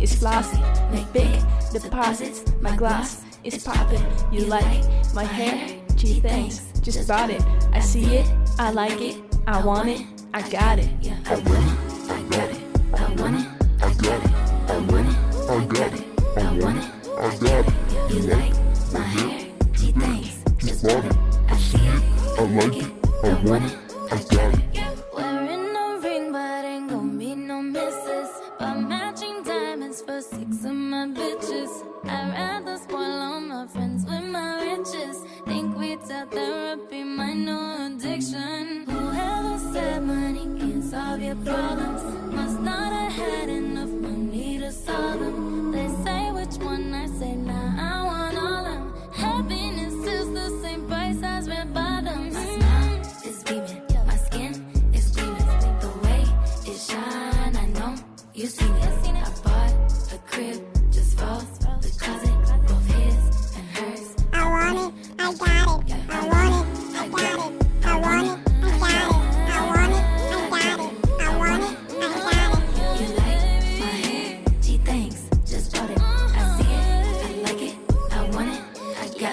is flossy. Make big deposits. My gloss is popping. You like my hair? Gee, thanks. Just bought it. I see it. I like it. I want it. I got it. I want it, I got it. I want it, I got it. I want it, I got it. I want it, I got it. You like my hair? Gee, thanks. Just bought it. I see it. I like it. I want it. I got it. New addiction. Whoever said money can solve your problems must not have had enough money to solve them. They say which one I say, nah, I want all them. Happiness is the same price as red bottoms. My smile is beaming, my skin is gleaming. The way it shine, I know you seen it.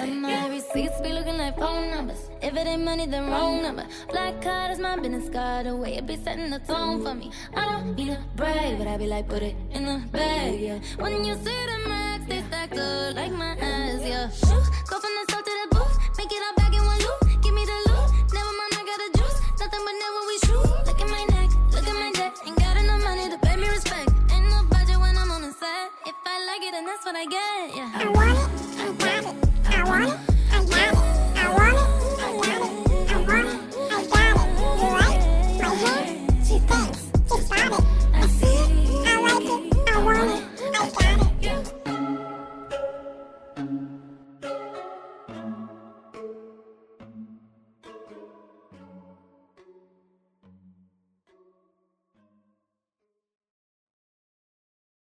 It. My receipts be looking like phone numbers. If it ain't money, then wrong number. Black card is my business card. The way it be setting the tone for me. I don't need a brag, but I be like, put it in the bag, yeah. When you see the max, they stacked up like my ass, yeah. Go from the south to the booth. Make it all back in one loop. Give me the loot. Never mind, I got the juice. Nothing but never we shoot. Look at my neck, look at my neck. Ain't got enough money to pay me respect. Ain't no budget when I'm on the set. If I like it, then that's what I get,